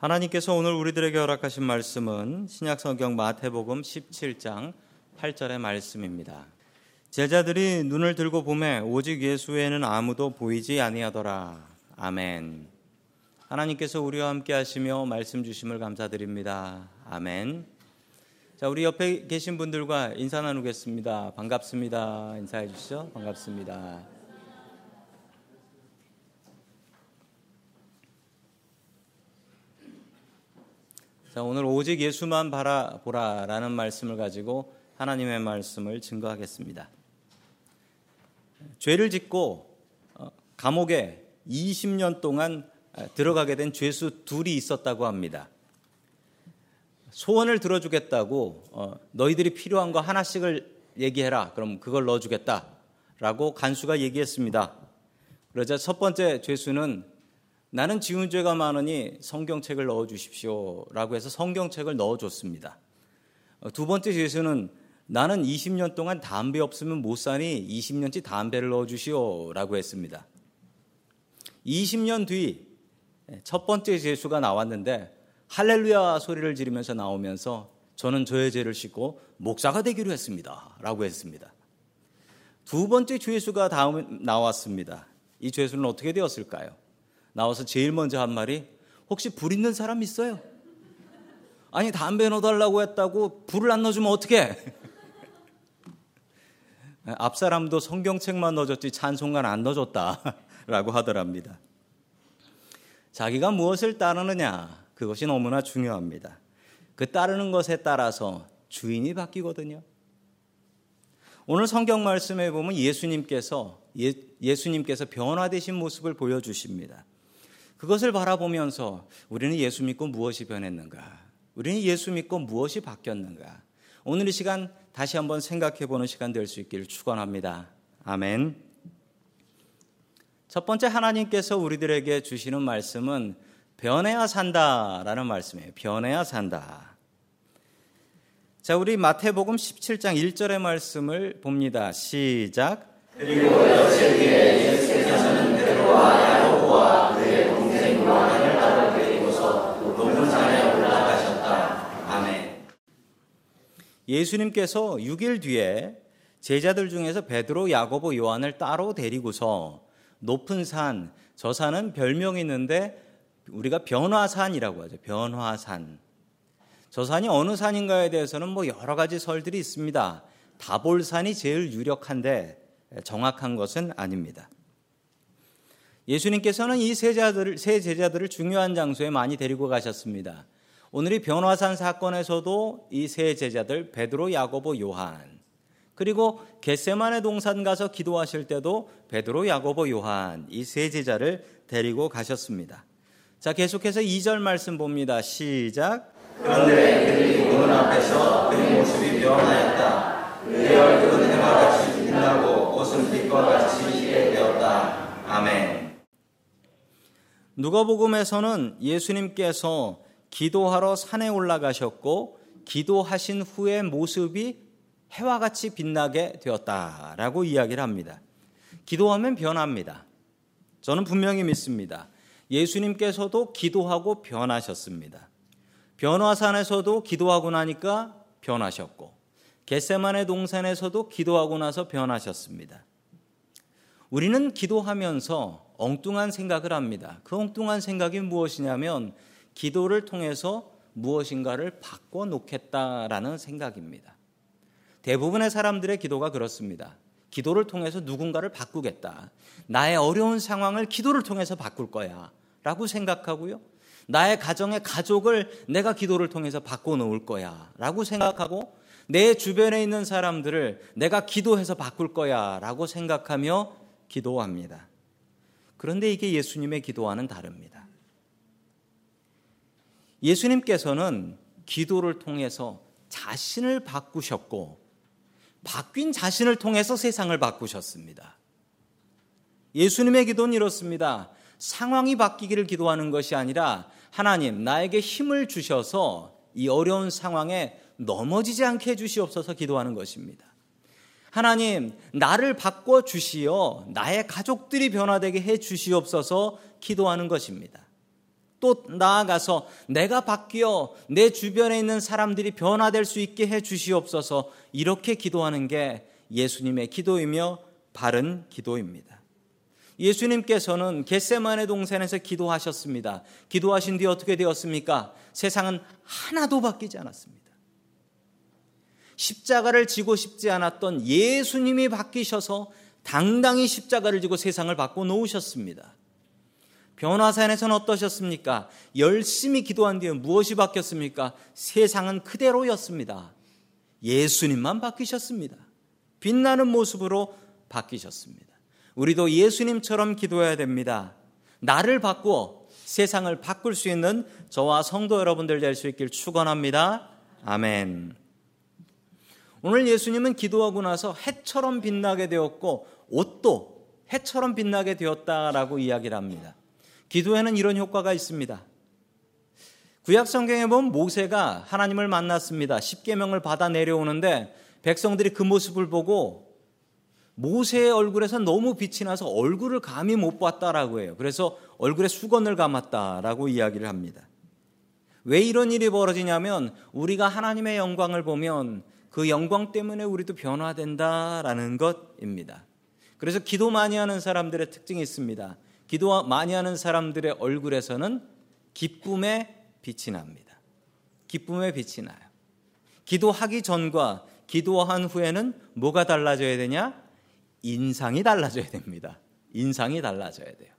하나님께서 오늘 우리들에게 허락하신 말씀은 신약성경 마태복음 17장 8절의 말씀입니다. 제자들이 눈을 들고 보매 오직 예수에는 아무도 보이지 아니하더라. 아멘. 하나님께서 우리와 함께 하시며 말씀 주심을 감사드립니다. 아멘. 자, 우리 옆에 계신 분들과 인사 나누겠습니다. 반갑습니다. 인사해 주시죠. 반갑습니다. 자, 오늘 오직 예수만 바라보라라는 말씀을 가지고 하나님의 말씀을 증거하겠습니다. 죄를 짓고 어, 감옥에 20년 동안 어, 들어가게 된 죄수 둘이 있었다고 합니다. 소원을 들어주겠다고 어, 너희들이 필요한 거 하나씩을 얘기해라. 그럼 그걸 넣어주겠다라고 간수가 얘기했습니다. 그러자 첫 번째 죄수는 나는 지은 죄가 많으니 성경책을 넣어 주십시오 라고 해서 성경책을 넣어 줬습니다. 어, 두 번째 죄수는 나는 20년 동안 담배 없으면 못 사니 20년치 담배를 넣어 주시오 라고 했습니다. 20년 뒤 첫 번째 죄수가 나왔는데 할렐루야 소리를 지르면서 나오면서 저는 저의 죄를 씻고 목사가 되기로 했습니다. 라고 했습니다. 두 번째 죄수가 다음 나왔습니다. 이 죄수는 어떻게 되었을까요? 나와서 제일 먼저 한 말이 혹시 불 있는 사람 있어요? 아니 담배 넣어달라고 했다고 불을 안 넣어주면 어떻게? 앞 사람도 성경책만 넣어줬지 찬송가는 안 넣어줬다라고 하더랍니다. 자기가 무엇을 따르느냐 그것이 너무나 중요합니다. 그 따르는 것에 따라서 주인이 바뀌거든요. 오늘 성경 말씀에 보면 예수님께서 예, 수님께서 변화되신 모습을 보여주십니다. 그것을 바라보면서 우리는 예수 믿고 무엇이 변했는가? 우리는 예수 믿고 무엇이 바뀌었는가? 오늘 이 시간 다시 한번 생각해 보는 시간 될 수 있기를 축원합니다. 아멘. 첫 번째 하나님께서 우리들에게 주시는 말씀은 변해야 산다라는 말씀이에요. 변해야 산다. 자, 우리 마태복음 17장 1절의 말씀을 봅니다. 시작. 그리고 며칠 뒤에 예수께서는 베드로와 야고보와 그의 동생 요한을 따로 데리고서 높은 산에 올라가셨다. 아멘. 예수님께서 6일 뒤에 제자들 중에서 베드로, 야고보, 요한을 따로 데리고서 높은 산, 저 산은 별명이 있는데 우리가 변화산이라고 하죠. 변화산. 저 산이 어느 산인가에 대해서는 뭐 여러 가지 설들이 있습니다. 다볼산이 제일 유력한데 정확한 것은 아닙니다. 예수님께서는 이 세자들을, 세 제자들을 중요한 장소에 많이 데리고 가셨습니다. 오늘 이 변화산 사건에서도 이 세 제자들 베드로, 야고보, 요한 그리고 겟세만의 동산 가서 기도하실 때도 베드로, 야고보, 요한 이 세 제자를 데리고 가셨습니다. 자, 계속해서 2절 말씀 봅니다. 시작. 그런데 그들이 문 앞에서 그의 모습이 변하였다. 그의 얼굴은 해와 같이 빛나고 옷은 빛과 같이 희게 되었다. 아멘. 누가복음에서는 예수님께서 기도하러 산에 올라가셨고 기도하신 후의 모습이 해와 같이 빛나게 되었다라고 이야기를 합니다. 기도하면 변합니다. 저는 분명히 믿습니다. 예수님께서도 기도하고 변하셨습니다. 변화산에서도 기도하고 나니까 변하셨고 겟세만의 동산에서도 기도하고 나서 변하셨습니다. 우리는 기도하면서 엉뚱한 생각을 합니다. 그 엉뚱한 생각이 무엇이냐면 기도를 통해서 무엇인가를 바꿔 놓겠다라는 생각입니다. 대부분의 사람들의 기도가 그렇습니다. 기도를 통해서 누군가를 바꾸겠다. 나의 어려운 상황을 기도를 통해서 바꿀 거야. 라고 생각하고요. 나의 가정의 가족을 내가 기도를 통해서 바꿔 놓을 거야. 라고 생각하고 내 주변에 있는 사람들을 내가 기도해서 바꿀 거야 라고 생각하며 기도합니다. 그런데 이게 예수님의 기도와는 다릅니다. 예수님께서는 기도를 통해서 자신을 바꾸셨고, 바뀐 자신을 통해서 세상을 바꾸셨습니다. 예수님의 기도는 이렇습니다. 상황이 바뀌기를 기도하는 것이 아니라 하나님, 나에게 힘을 주셔서 이 어려운 상황에 넘어지지 않게 해주시옵소서 기도하는 것입니다. 하나님, 나를 바꿔 주시어 나의 가족들이 변화되게 해 주시옵소서 기도하는 것입니다. 또 나아가서 내가 바뀌어 내 주변에 있는 사람들이 변화될 수 있게 해 주시옵소서 이렇게 기도하는 게 예수님의 기도이며 바른 기도입니다. 예수님께서는 겟세만의 동산에서 기도하셨습니다. 기도하신 뒤 어떻게 되었습니까? 세상은 하나도 바뀌지 않았습니다. 십자가를 지고 싶지 않았던 예수님이 바뀌셔서 당당히 십자가를 지고 세상을 바꿔 놓으셨습니다. 변화산에서는 어떠셨습니까? 열심히 기도한 뒤에 무엇이 바뀌었습니까? 세상은 그대로였습니다. 예수님만 바뀌셨습니다. 빛나는 모습으로 바뀌셨습니다. 우리도 예수님처럼 기도해야 됩니다. 나를 바꾸어 세상을 바꿀 수 있는 저와 성도 여러분들 될 수 있길 축원합니다. 아멘. 오늘 예수님은 기도하고 나서 해처럼 빛나게 되었고 옷도 해처럼 빛나게 되었다라고 이야기를 합니다. 기도에는 이런 효과가 있습니다. 구약 성경에 보면 모세가 하나님을 만났습니다. 십계명을 받아 내려오는데 백성들이 그 모습을 보고 모세의 얼굴에서 너무 빛이 나서 얼굴을 감히 못 봤다라고 해요. 그래서 얼굴에 수건을 감았다라고 이야기를 합니다. 왜 이런 일이 벌어지냐면 우리가 하나님의 영광을 보면 그 영광 때문에 우리도 변화된다라는 것입니다. 그래서 기도 많이 하는 사람들의 특징이 있습니다. 기도 많이 하는 사람들의 얼굴에서는 기쁨의 빛이 납니다. 기쁨의 빛이 나요. 기도하기 전과 기도한 후에는 뭐가 달라져야 되냐? 인상이 달라져야 됩니다. 인상이 달라져야 돼요.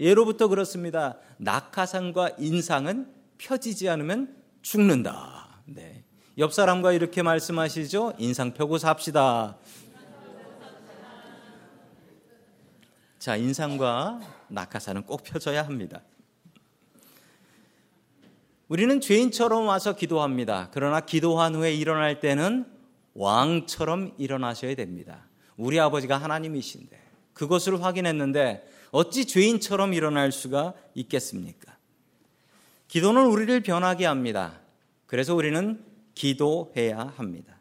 예로부터 그렇습니다. 낙하산과 인상은 펴지지 않으면 죽는다. 네. 옆 사람과 이렇게 말씀하시죠. 인상 펴고 삽시다. 자, 인상과 낙하산은 꼭 펴져야 합니다. 우리는 죄인처럼 와서 기도합니다. 그러나 기도한 후에 일어날 때는 왕처럼 일어나셔야 됩니다. 우리 아버지가 하나님이신데 그것을 확인했는데 어찌 죄인처럼 일어날 수가 있겠습니까? 기도는 우리를 변하게 합니다. 그래서 우리는 기도해야 합니다.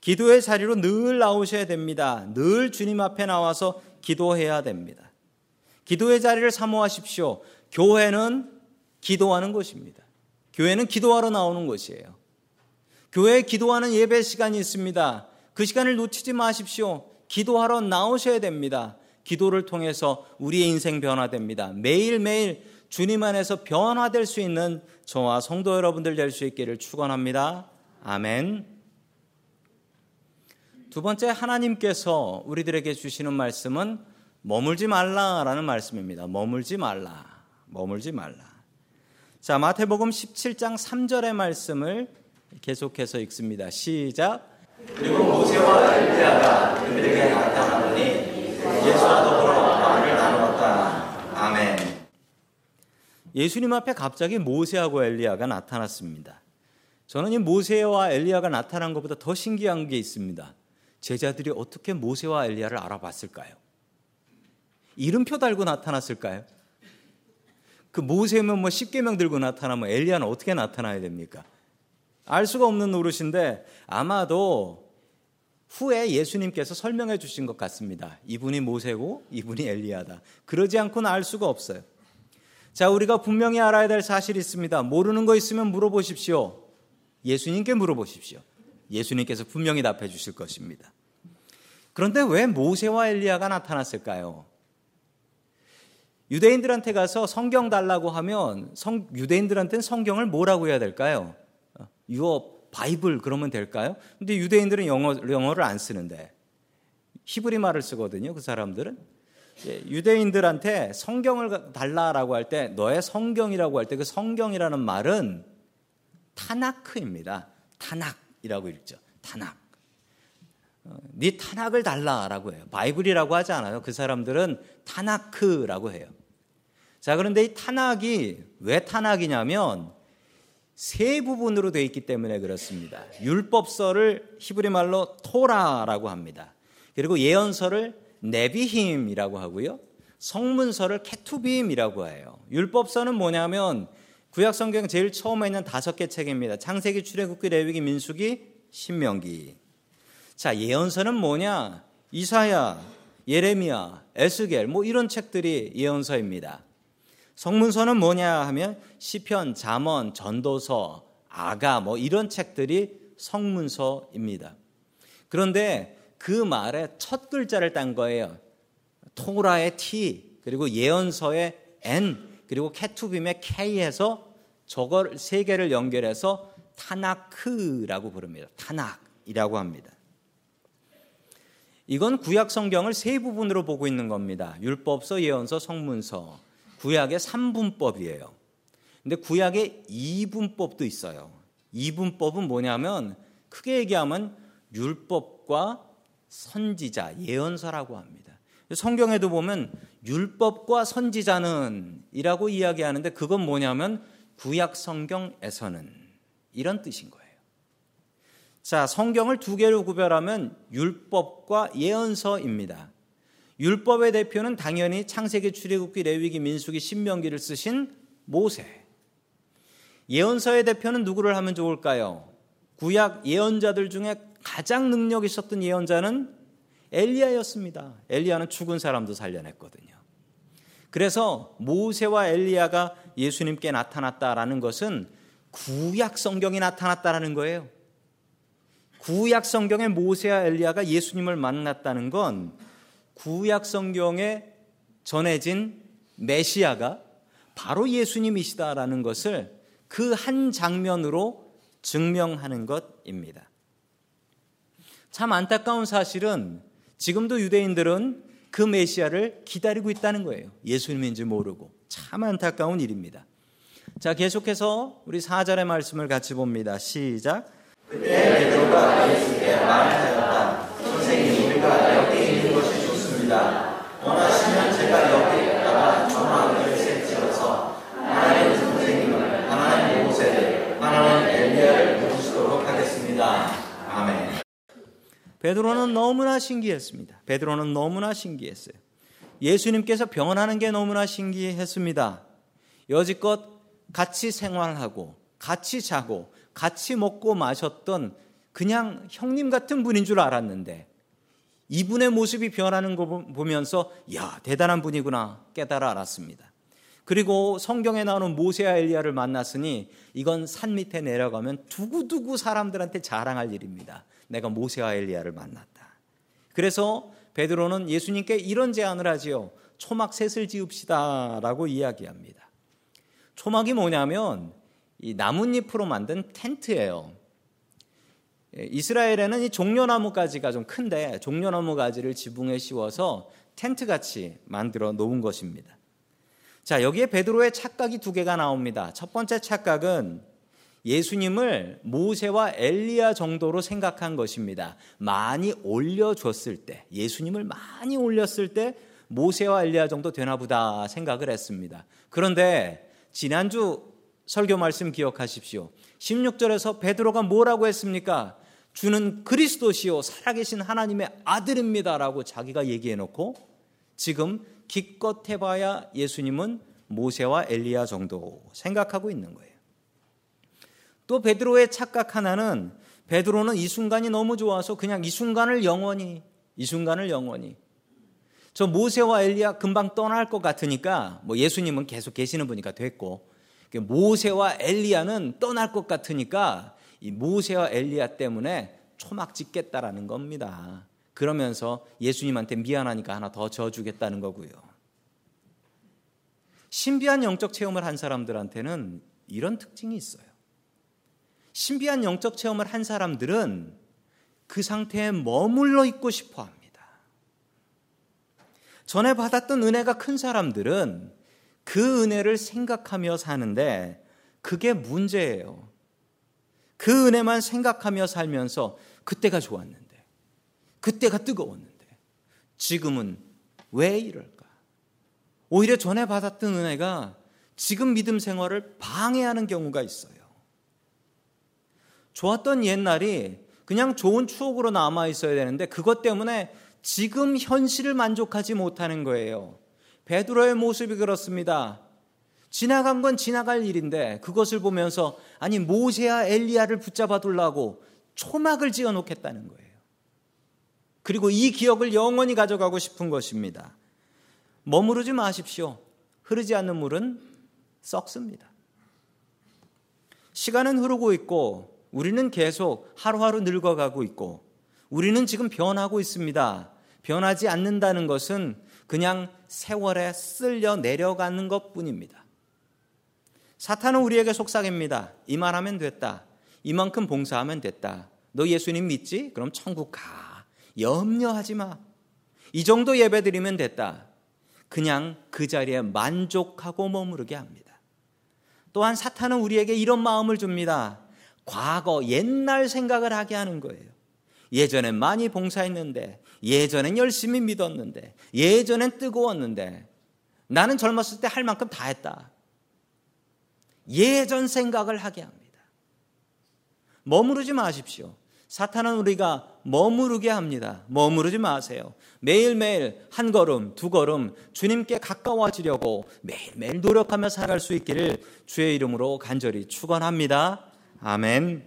기도의 자리로 늘 나오셔야 됩니다. 늘 주님 앞에 나와서 기도해야 됩니다. 기도의 자리를 사모하십시오. 교회는 기도하는 곳입니다. 교회는 기도하러 나오는 곳이에요. 교회에 기도하는 예배 시간이 있습니다. 그 시간을 놓치지 마십시오. 기도하러 나오셔야 됩니다. 기도를 통해서 우리의 인생 변화됩니다. 매일매일 주님 안에서 변화될 수 있는 저와 성도 여러분들 될 수 있기를 축원합니다. 아멘. 두 번째 하나님께서 우리들에게 주시는 말씀은 머물지 말라라는 말씀입니다. 머물지 말라. 머물지 말라. 자, 마태복음 17장 3절의 말씀을 계속해서 읽습니다. 시작. 그리고 모세와 엘리야가 그들에게 나타나더니 예수와 더불어 말을 나누었다. 아멘. 예수님 앞에 갑자기 모세하고 엘리야가 나타났습니다. 저는 이 모세와 엘리야가 나타난 것보다 더 신기한 게 있습니다. 제자들이 어떻게 모세와 엘리야를 알아봤을까요? 이름표 달고 나타났을까요? 그 모세면 뭐 십계명 들고 나타나면 엘리야는 어떻게 나타나야 됩니까? 알 수가 없는 노릇인데 아마도 후에 예수님께서 설명해 주신 것 같습니다. 이분이 모세고 이분이 엘리야다. 그러지 않고는 알 수가 없어요. 자, 우리가 분명히 알아야 될 사실이 있습니다. 모르는 거 있으면 물어보십시오. 예수님께 물어보십시오. 예수님께서 분명히 답해 주실 것입니다. 그런데 왜 모세와 엘리야가 나타났을까요? 유대인들한테 가서 성경 달라고 하면 성, 유대인들한테는 성경을 뭐라고 해야 될까요? 이거 바이블 그러면 될까요? 근데 유대인들은 영어, 영어를 안 쓰는데 히브리 말을 쓰거든요. 그 사람들은 예, 유대인들한테 성경을 달라라고 할 때 너의 성경이라고 할 때 그 성경이라는 말은 타나크입니다. 타낙 이라고 읽죠. 타낙. 어, 네 타낙을 달라라고 해요. 바이블이라고 하지 않아요. 그 사람들은 타나크라고 해요. 자, 그런데 이 타낙이 왜 타낙이냐면 세 부분으로 되어 있기 때문에 그렇습니다. 율법서를 히브리 말로 토라라고 합니다. 그리고 예언서를 네비힘이라고 하고요. 성문서를 케투빔이라고 해요. 율법서는 뭐냐면 구약 성경 제일 처음에 있는 다섯 개 책입니다. 창세기, 출애굽기, 레위기, 민수기, 신명기. 자, 예언서는 뭐냐? 이사야, 예레미야, 에스겔 뭐 이런 책들이 예언서입니다. 성문서는 뭐냐 하면 시편, 잠언, 전도서, 아가 뭐 이런 책들이 성문서입니다. 그런데 그 말에 첫 글자를 딴 거예요. 토라의 T 그리고 예언서의 N 그리고 케투빔의 K에서 저걸 세 개를 연결해서 타나크라고 부릅니다. 타낙이라고 합니다. 이건 구약 성경을 세 부분으로 보고 있는 겁니다. 율법서, 예언서, 성문서. 구약의 3분법이에요. 근데 구약의 2분법도 있어요. 2분법은 뭐냐면 크게 얘기하면 율법과 선지자, 예언서라고 합니다. 성경에도 보면 율법과 선지자는 이라고 이야기하는데 그건 뭐냐면 구약 성경에서는 이런 뜻인 거예요. 자, 성경을 두 개로 구별하면 율법과 예언서입니다. 율법의 대표는 당연히 창세기, 출애굽기, 레위기, 민수기, 신명기를 쓰신 모세. 예언서의 대표는 누구를 하면 좋을까요? 구약 예언자들 중에 가장 능력 있었던 예언자는 엘리야였습니다. 엘리야는 죽은 사람도 살려냈거든요. 그래서 모세와 엘리야가 예수님께 나타났다라는 것은 구약 성경이 나타났다라는 거예요. 구약 성경의 모세와 엘리야가 예수님을 만났다는 건 구약 성경에 전해진 메시아가 바로 예수님이시다라는 것을 그 한 장면으로 증명하는 것입니다. 참 안타까운 사실은 지금도 유대인들은 그 메시아를 기다리고 있다는 거예요. 예수님인지 모르고. 참 안타까운 일입니다. 자, 계속해서 우리 4절의 말씀을 같이 봅니다. 시작. 그때 베드로가 예수께 말하였다. 선생님, 우리가 여기 있는 것이 좋습니다. 원하시면 제가 여기에다가 조망을 세치어서 하나님 선생님을, 하나님 모세를, 하나님 엘리야를 부르시도록 하겠습니다. 아멘. 베드로는 너무나 신기했습니다. 베드로는 너무나 신기했어요. 예수님께서 병원하는 게 너무나 신기했습니다. 여지껏 같이 생활하고 같이 자고 같이 먹고 마셨던 그냥 형님 같은 분인 줄 알았는데 이분의 모습이 변하는 거 보면서 야 대단한 분이구나 깨달아 알았습니다. 그리고 성경에 나오는 모세와 엘리야를 만났으니 이건 산 밑에 내려가면 두고두고 사람들한테 자랑할 일입니다. 내가 모세와 엘리야를 만났다. 그래서 베드로는 예수님께 이런 제안을 하지요. 초막 셋을 지읍시다라고 이야기합니다. 초막이 뭐냐면 이 나뭇잎으로 만든 텐트예요. 예, 이스라엘에는 이 종려나무 가지가 좀 큰데 종려나무 가지를 지붕에 씌워서 텐트 같이 만들어 놓은 것입니다. 자, 여기에 베드로의 착각이 두 개가 나옵니다. 첫 번째 착각은 예수님을 모세와 엘리야 정도로 생각한 것입니다. 많이 올려줬을 때, 예수님을 많이 올렸을 때 모세와 엘리야 정도 되나 보다 생각을 했습니다. 그런데 지난주 설교 말씀 기억하십시오. 16절에서 베드로가 뭐라고 했습니까? 주는 그리스도시요 살아계신 하나님의 아들입니다라고 자기가 얘기해 놓고 지금 기껏 해봐야 예수님은 모세와 엘리야 정도 생각하고 있는 거예요. 또 베드로의 착각 하나는 베드로는 이 순간이 너무 좋아서 그냥 이 순간을 영원히 이 순간을 영원히 저 모세와 엘리야 금방 떠날 것 같으니까 뭐 예수님은 계속 계시는 분이니까 됐고 그 모세와 엘리야는 떠날 것 같으니까 이 모세와 엘리야 때문에 초막 짓겠다라는 겁니다. 그러면서 예수님한테 미안하니까 하나 더 져주겠다는 거고요. 신비한 영적 체험을 한 사람들한테는 이런 특징이 있어요. 신비한 영적 체험을 한 사람들은 그 상태에 머물러 있고 싶어 합니다. 전에 받았던 은혜가 큰 사람들은 그 은혜를 생각하며 사는데 그게 문제예요. 그 은혜만 생각하며 살면서 그때가 좋았는데, 그때가 뜨거웠는데, 지금은 왜 이럴까? 오히려 전에 받았던 은혜가 지금 믿음 생활을 방해하는 경우가 있어요. 좋았던 옛날이 그냥 좋은 추억으로 남아 있어야 되는데 그것 때문에 지금 현실을 만족하지 못하는 거예요. 베드로의 모습이 그렇습니다. 지나간 건 지나갈 일인데 그것을 보면서 아니 모세와 엘리야를 붙잡아 둘라고 초막을 지어 놓겠다는 거예요. 그리고 이 기억을 영원히 가져가고 싶은 것입니다. 머무르지 마십시오. 흐르지 않는 물은 썩습니다. 시간은 흐르고 있고 우리는 계속 하루하루 늙어가고 있고 우리는 지금 변하고 있습니다. 변하지 않는다는 것은 그냥 세월에 쓸려 내려가는 것 뿐입니다. 사탄은 우리에게 속삭입니다. 이만 하면 됐다. 이만큼 봉사하면 됐다. 너 예수님 믿지? 그럼 천국 가. 염려하지 마. 이 정도 예배 드리면 됐다. 그냥 그 자리에 만족하고 머무르게 합니다. 또한 사탄은 우리에게 이런 마음을 줍니다. 과거, 옛날 생각을 하게 하는 거예요. 예전엔 많이 봉사했는데, 예전엔 열심히 믿었는데, 예전엔 뜨거웠는데, 나는 젊었을 때 할 만큼 다 했다. 예전 생각을 하게 합니다. 머무르지 마십시오. 사탄은 우리가 머무르게 합니다. 머무르지 마세요. 매일매일 한 걸음, 두 걸음 주님께 가까워지려고 매일매일 노력하며 살아갈 수 있기를 주의 이름으로 간절히 축원합니다. 아멘.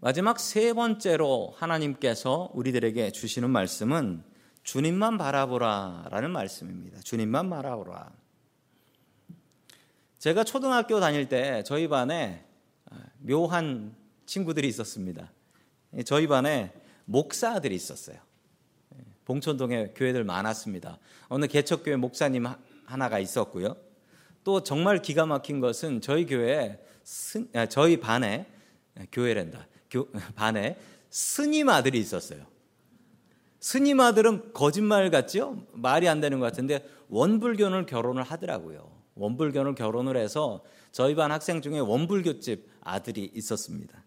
마지막 세 번째로 하나님께서 우리들에게 주시는 말씀은 주님만 바라보라라는 말씀입니다. 주님만 바라보라. 제가 초등학교 다닐 때 저희 반에 묘한 친구들이 있었습니다. 저희 반에 목사들이 있었어요. 봉천동에 교회들 많았습니다. 어느 개척교회 목사님 하나가 있었고요. 또 정말 기가 막힌 것은 저희 교회에 스, 아, 저희 반에 교회랜다. 교, 반에 스님 아들이 있었어요. 스님 아들은 거짓말 같죠? 말이 안 되는 것 같은데 원불교를 결혼을 하더라고요. 원불교를 결혼을 해서 저희 반 학생 중에 원불교집 아들이 있었습니다.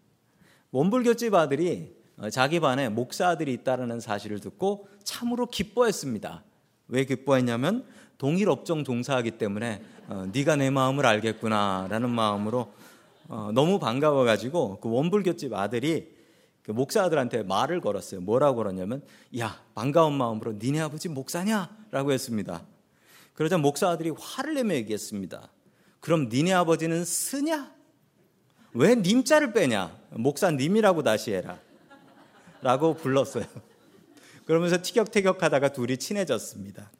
원불교집 아들이 어, 자기 반에 목사 아들이 있다는 사실을 듣고 참으로 기뻐했습니다. 왜 기뻐했냐면 동일 업종 종사하기 때문에 어, 네가 내 마음을 알겠구나라는 마음으로 어, 너무 반가워가지고 그 원불교집 아들이 그 목사 아들한테 말을 걸었어요. 뭐라고 걸었냐면 야 반가운 마음으로 니네 아버지 목사냐라고 했습니다. 그러자 목사 아들이 화를 내며 얘기했습니다. 그럼 니네 아버지는 쓰냐? 왜 님자를 빼냐? 목사님이라고 다시 해라. 라고 불렀어요. 그러면서 티격태격 하다가 둘이 친해졌습니다.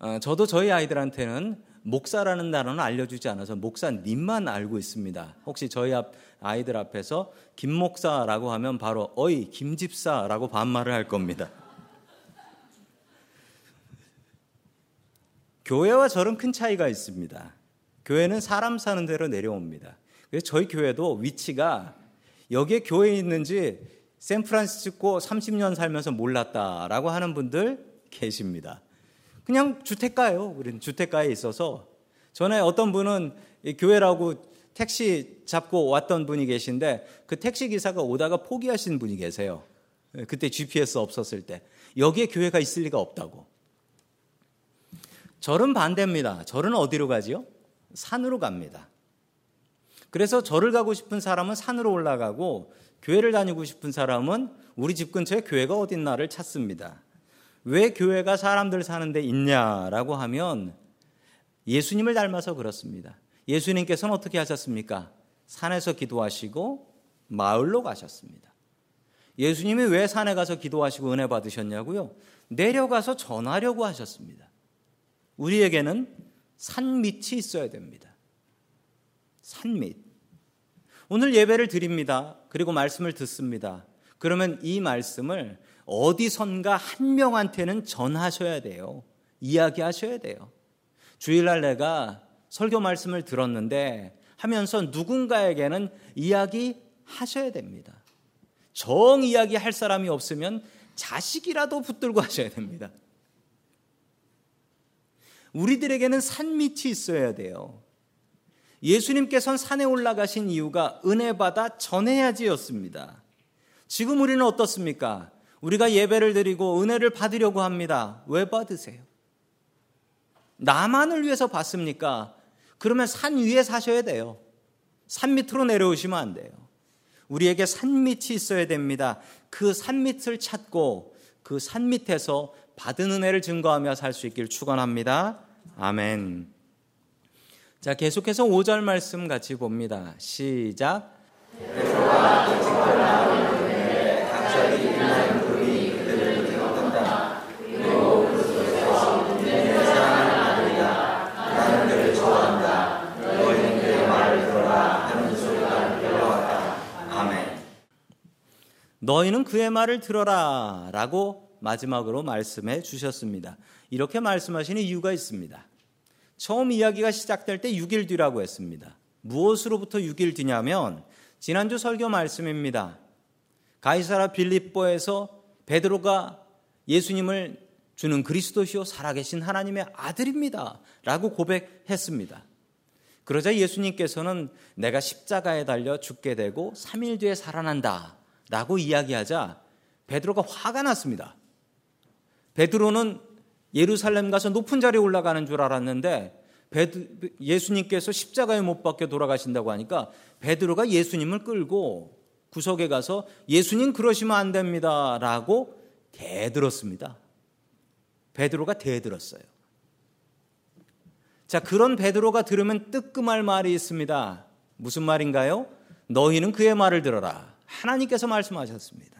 어, 저도 저희 아이들한테는 목사라는 단어는 알려주지 않아서 목사님만 알고 있습니다. 혹시 저희 앞 아이들 앞에서 김 목사라고 하면 바로 어이 김 집사라고 반말을 할 겁니다. 교회와 저는 큰 차이가 있습니다. 교회는 사람 사는 대로 내려옵니다. 그래서 저희 교회도 위치가 여기에 교회 있는지 샌프란시스코 30년 살면서 몰랐다라고 하는 분들 계십니다. 그냥 주택가예요. 우리는 주택가에 있어서 전에 어떤 분은 교회라고 택시 잡고 왔던 분이 계신데 그 택시 기사가 오다가 포기하신 분이 계세요. 그때 GPS 없었을 때 여기에 교회가 있을 리가 없다고. 절은 반대입니다. 절은 어디로 가지요? 산으로 갑니다. 그래서 절을 가고 싶은 사람은 산으로 올라가고 교회를 다니고 싶은 사람은 우리 집 근처에 교회가 어딨나를 찾습니다. 왜 교회가 사람들 사는데 있냐라고 하면 예수님을 닮아서 그렇습니다. 예수님께서는 어떻게 하셨습니까? 산에서 기도하시고 마을로 가셨습니다. 예수님이 왜 산에 가서 기도하시고 은혜 받으셨냐고요? 내려가서 전하려고 하셨습니다. 우리에게는 산 밑이 있어야 됩니다. 산 밑. 오늘 예배를 드립니다. 그리고 말씀을 듣습니다. 그러면 이 말씀을 어디선가 한 명한테는 전하셔야 돼요. 이야기하셔야 돼요. 주일날 내가 설교 말씀을 들었는데 하면서 누군가에게는 이야기하셔야 됩니다. 정 이야기할 사람이 없으면 자식이라도 붙들고 하셔야 됩니다. 우리들에게는 산 밑이 있어야 돼요. 예수님께서는 산에 올라가신 이유가 은혜 받아 전해야지였습니다. 지금 우리는 어떻습니까? 우리가 예배를 드리고 은혜를 받으려고 합니다. 왜 받으세요? 나만을 위해서 받습니까? 그러면 산 위에 사셔야 돼요. 산 밑으로 내려오시면 안 돼요. 우리에게 산 밑이 있어야 됩니다. 그 산 밑을 찾고 그 산 밑에서 받은 은혜를 증거하며 살 수 있기를 축원합니다. 아멘. 자, 계속해서 5절 말씀 같이 봅니다. 시작. 너희는 그의 말을 들어라 라고 마지막으로 말씀해 주셨습니다. 이렇게 말씀하시는 이유가 있습니다. 처음 이야기가 시작될 때 6일 뒤라고 했습니다. 무엇으로부터 6일 뒤냐면 지난주 설교 말씀입니다. 가이사라 빌립보에서 베드로가 예수님을 주는 그리스도시요 살아계신 하나님의 아들입니다. 라고 고백했습니다. 그러자 예수님께서는 내가 십자가에 달려 죽게 되고 3일 뒤에 살아난다. 라고 이야기하자 베드로가 화가 났습니다. 베드로는 예루살렘 가서 높은 자리에 올라가는 줄 알았는데 베드, 예수님께서 십자가에 못 박혀 돌아가신다고 하니까 베드로가 예수님을 끌고 구석에 가서 예수님 그러시면 안 됩니다. 라고 대들었습니다. 베드로가 대들었어요. 자, 그런 베드로가 들으면 뜨끔할 말이 있습니다. 무슨 말인가요? 너희는 그의 말을 들어라. 하나님께서 말씀하셨습니다.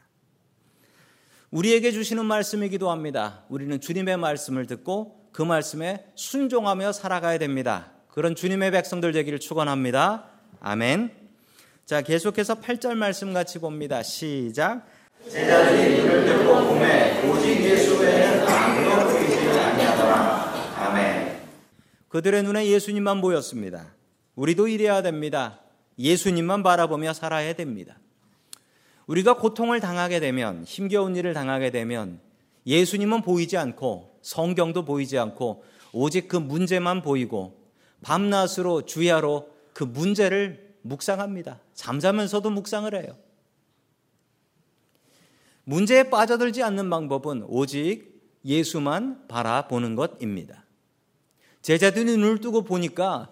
우리에게 주시는 말씀이기도 합니다. 우리는 주님의 말씀을 듣고 그 말씀에 순종하며 살아가야 됩니다. 그런 주님의 백성들 되기를 축원합니다. 아멘. 자, 계속해서 8절 말씀 같이 봅니다. 시작. 제자들이 이를 듣고 보매 오직 예수 외에는 아무도 보이지 아니하더라. 아멘. 그들의 눈에 예수님만 보였습니다. 우리도 이래야 됩니다. 예수님만 바라보며 살아야 됩니다. 우리가 고통을 당하게 되면 힘겨운 일을 당하게 되면 예수님은 보이지 않고 성경도 보이지 않고 오직 그 문제만 보이고 밤낮으로 주야로 그 문제를 묵상합니다. 잠자면서도 묵상을 해요. 문제에 빠져들지 않는 방법은 오직 예수만 바라보는 것입니다. 제자들이 눈을 뜨고 보니까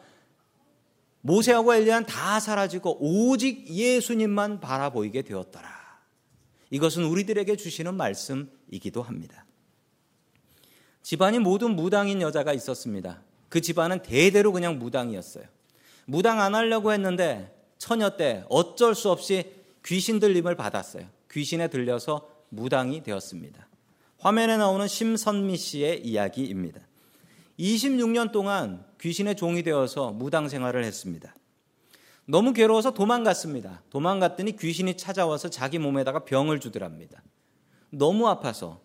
모세하고 엘리야는 다 사라지고 오직 예수님만 바라보이게 되었더라. 이것은 우리들에게 주시는 말씀이기도 합니다. 집안이 모두 무당인 여자가 있었습니다. 그 집안은 대대로 그냥 무당이었어요. 무당 안 하려고 했는데 처녀 때 어쩔 수 없이 귀신 들림을 받았어요. 귀신에 들려서 무당이 되었습니다. 화면에 나오는 심선미 씨의 이야기입니다. 26년 동안 귀신의 종이 되어서 무당 생활을 했습니다. 너무 괴로워서 도망갔습니다. 도망갔더니 귀신이 찾아와서 자기 몸에다가 병을 주더랍니다. 너무 아파서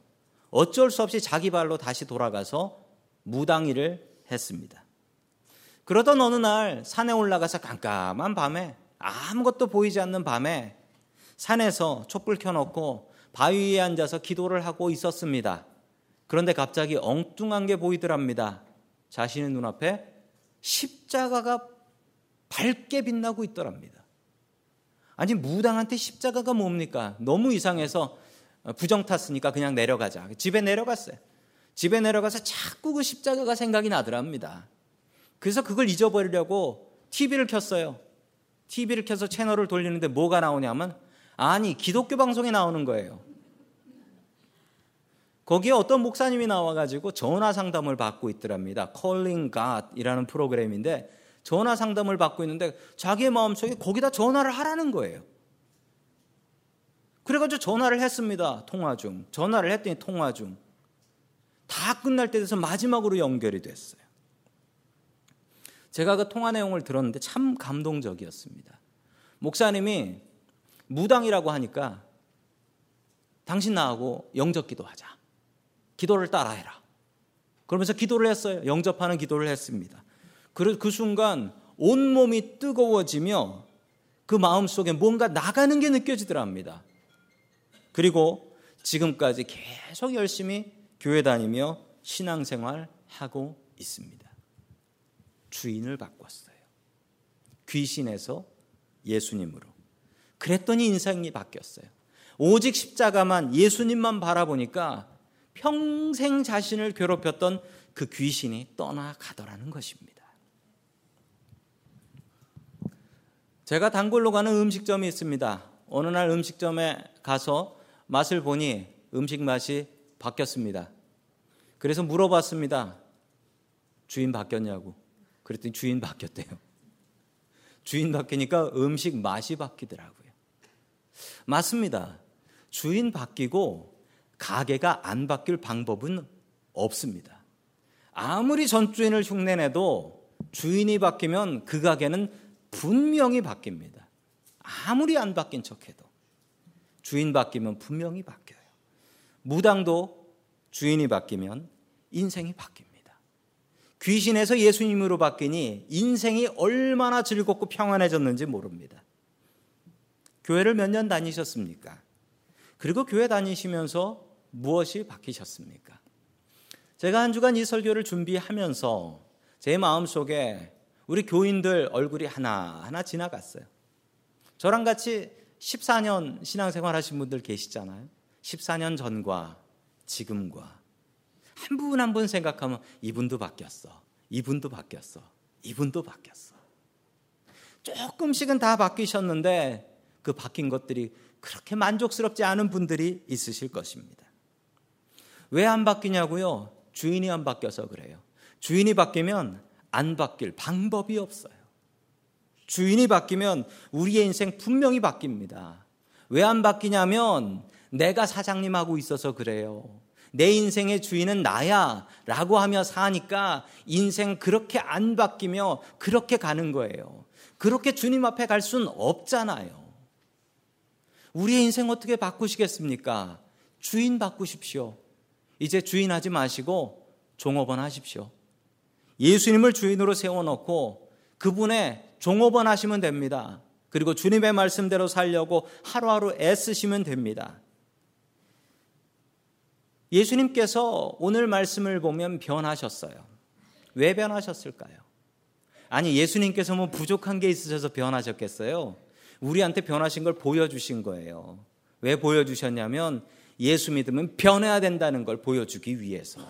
어쩔 수 없이 자기 발로 다시 돌아가서 무당 일을 했습니다. 그러던 어느 날 산에 올라가서 깜깜한 밤에 아무것도 보이지 않는 밤에 산에서 촛불 켜놓고 바위 위에 앉아서 기도를 하고 있었습니다. 그런데 갑자기 엉뚱한 게 보이더랍니다. 자신의 눈앞에 십자가가 밝게 빛나고 있더랍니다. 아니, 무당한테 십자가가 뭡니까? 너무 이상해서 부정 탔으니까 그냥 내려가자. 집에 내려갔어요. 집에 내려가서 자꾸 그 십자가가 생각이 나더랍니다. 그래서 그걸 잊어버리려고 TV를 켰어요. TV를 켜서 채널을 돌리는데 뭐가 나오냐면 아니, 기독교 방송에 나오는 거예요. 거기에 어떤 목사님이 나와가지고 전화 상담을 받고 있더랍니다. Calling God이라는 프로그램인데 전화 상담을 받고 있는데 자기의 마음속에 거기다 전화를 하라는 거예요. 그래가지고 전화를 했습니다. 통화 중. 전화를 했더니 통화 중. 다 끝날 때 돼서 마지막으로 연결이 됐어요. 제가 그 통화 내용을 들었는데 참 감동적이었습니다. 목사님이 무당이라고 하니까 당신 나하고 영접 기도하자. 기도를 따라해라. 그러면서 기도를 했어요. 영접하는 기도를 했습니다. 그, 그 순간 온 몸이 뜨거워지며 그 마음 속에 뭔가 나가는 게 느껴지더랍니다. 그리고 지금까지 계속 열심히 교회 다니며 신앙생활 하고 있습니다. 주인을 바꿨어요. 귀신에서 예수님으로. 그랬더니 인생이 바뀌었어요. 오직 십자가만 예수님만 바라보니까 평생 자신을 괴롭혔던 그 귀신이 떠나가더라는 것입니다. 제가 단골로 가는 음식점이 있습니다. 어느 날 음식점에 가서 맛을 보니 음식 맛이 바뀌었습니다. 그래서 물어봤습니다. 주인 바뀌었냐고. 그랬더니 주인 바뀌었대요. 주인 바뀌니까 음식 맛이 바뀌더라고요. 맞습니다. 주인 바뀌고 가게가 안 바뀔 방법은 없습니다. 아무리 전주인을 흉내내도 주인이 바뀌면 그 가게는 분명히 바뀝니다. 아무리 안 바뀐 척해도. 주인 바뀌면 분명히 바뀌어요. 무당도 주인이 바뀌면 인생이 바뀝니다. 귀신에서 예수님으로 바뀌니 인생이 얼마나 즐겁고 평안해졌는지 모릅니다. 교회를 몇 년 다니셨습니까? 그리고 교회 다니시면서 무엇이 바뀌셨습니까? 제가 한 주간 이 설교를 준비하면서 제 마음속에 우리 교인들 얼굴이 하나하나 지나갔어요. 저랑 같이 14년 신앙생활 하신 분들 계시잖아요. 14년 전과 지금과 한 분 한 분 생각하면 이분도 바뀌었어. 이분도 바뀌었어. 이분도 바뀌었어. 조금씩은 다 바뀌셨는데 그 바뀐 것들이 그렇게 만족스럽지 않은 분들이 있으실 것입니다. 왜 안 바뀌냐고요? 주인이 안 바뀌어서 그래요. 주인이 바뀌면 안 바뀔 방법이 없어요. 주인이 바뀌면 우리의 인생 분명히 바뀝니다. 왜 안 바뀌냐면 내가 사장님하고 있어서 그래요. 내 인생의 주인은 나야 라고 하며 사니까 인생 그렇게 안 바뀌며 그렇게 가는 거예요. 그렇게 주님 앞에 갈 수는 없잖아요. 우리의 인생 어떻게 바꾸시겠습니까? 주인 바꾸십시오. 이제 주인 하지 마시고 종업원 하십시오. 예수님을 주인으로 세워놓고 그분의 종업원 하시면 됩니다. 그리고 주님의 말씀대로 살려고 하루하루 애쓰시면 됩니다. 예수님께서 오늘 말씀을 보면 변하셨어요. 왜 변하셨을까요? 아니, 예수님께서 뭐 부족한 게 있으셔서 변하셨겠어요? 우리한테 변하신 걸 보여주신 거예요. 왜 보여주셨냐면 예수 믿으면 변해야 된다는 걸 보여주기 위해서.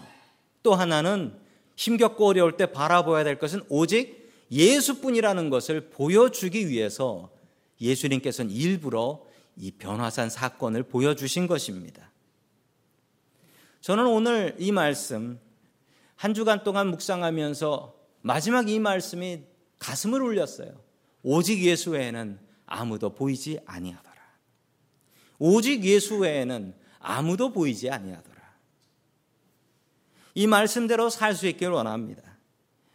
또 하나는 힘겹고 어려울 때 바라보아야 될 것은 오직 예수뿐이라는 것을 보여주기 위해서 예수님께서는 일부러 이 변화산 사건을 보여주신 것입니다. 저는 오늘 이 말씀 한 주간 동안 묵상하면서 마지막 이 말씀이 가슴을 울렸어요. 오직 예수 외에는 아무도 보이지 아니하더라. 오직 예수 외에는 아무도 보이지 아니하더라. 이 말씀대로 살 수 있기를 원합니다.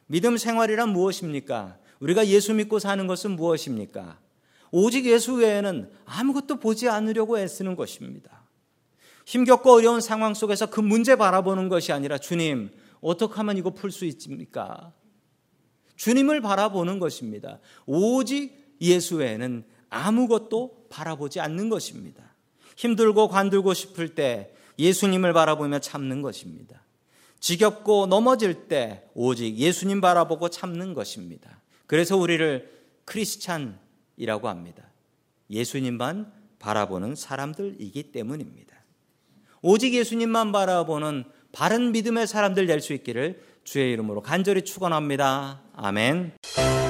믿음 생활이란 무엇입니까? 우리가 예수 믿고 사는 것은 무엇입니까? 오직 예수 외에는 아무것도 보지 않으려고 애쓰는 것입니다. 힘겹고 어려운 상황 속에서 그 문제 바라보는 것이 아니라 주님, 어떻게 하면 이거 풀 수 있습니까? 주님을 바라보는 것입니다. 오직 예수 외에는 아무것도 바라보지 않는 것입니다. 힘들고 관들고 싶을 때 예수님을 바라보며 참는 것입니다. 지겹고 넘어질 때 오직 예수님 바라보고 참는 것입니다. 그래서 우리를 크리스찬이라고 합니다. 예수님만 바라보는 사람들이기 때문입니다. 오직 예수님만 바라보는 바른 믿음의 사람들 될 수 있기를 주의 이름으로 간절히 축원합니다. 아멘.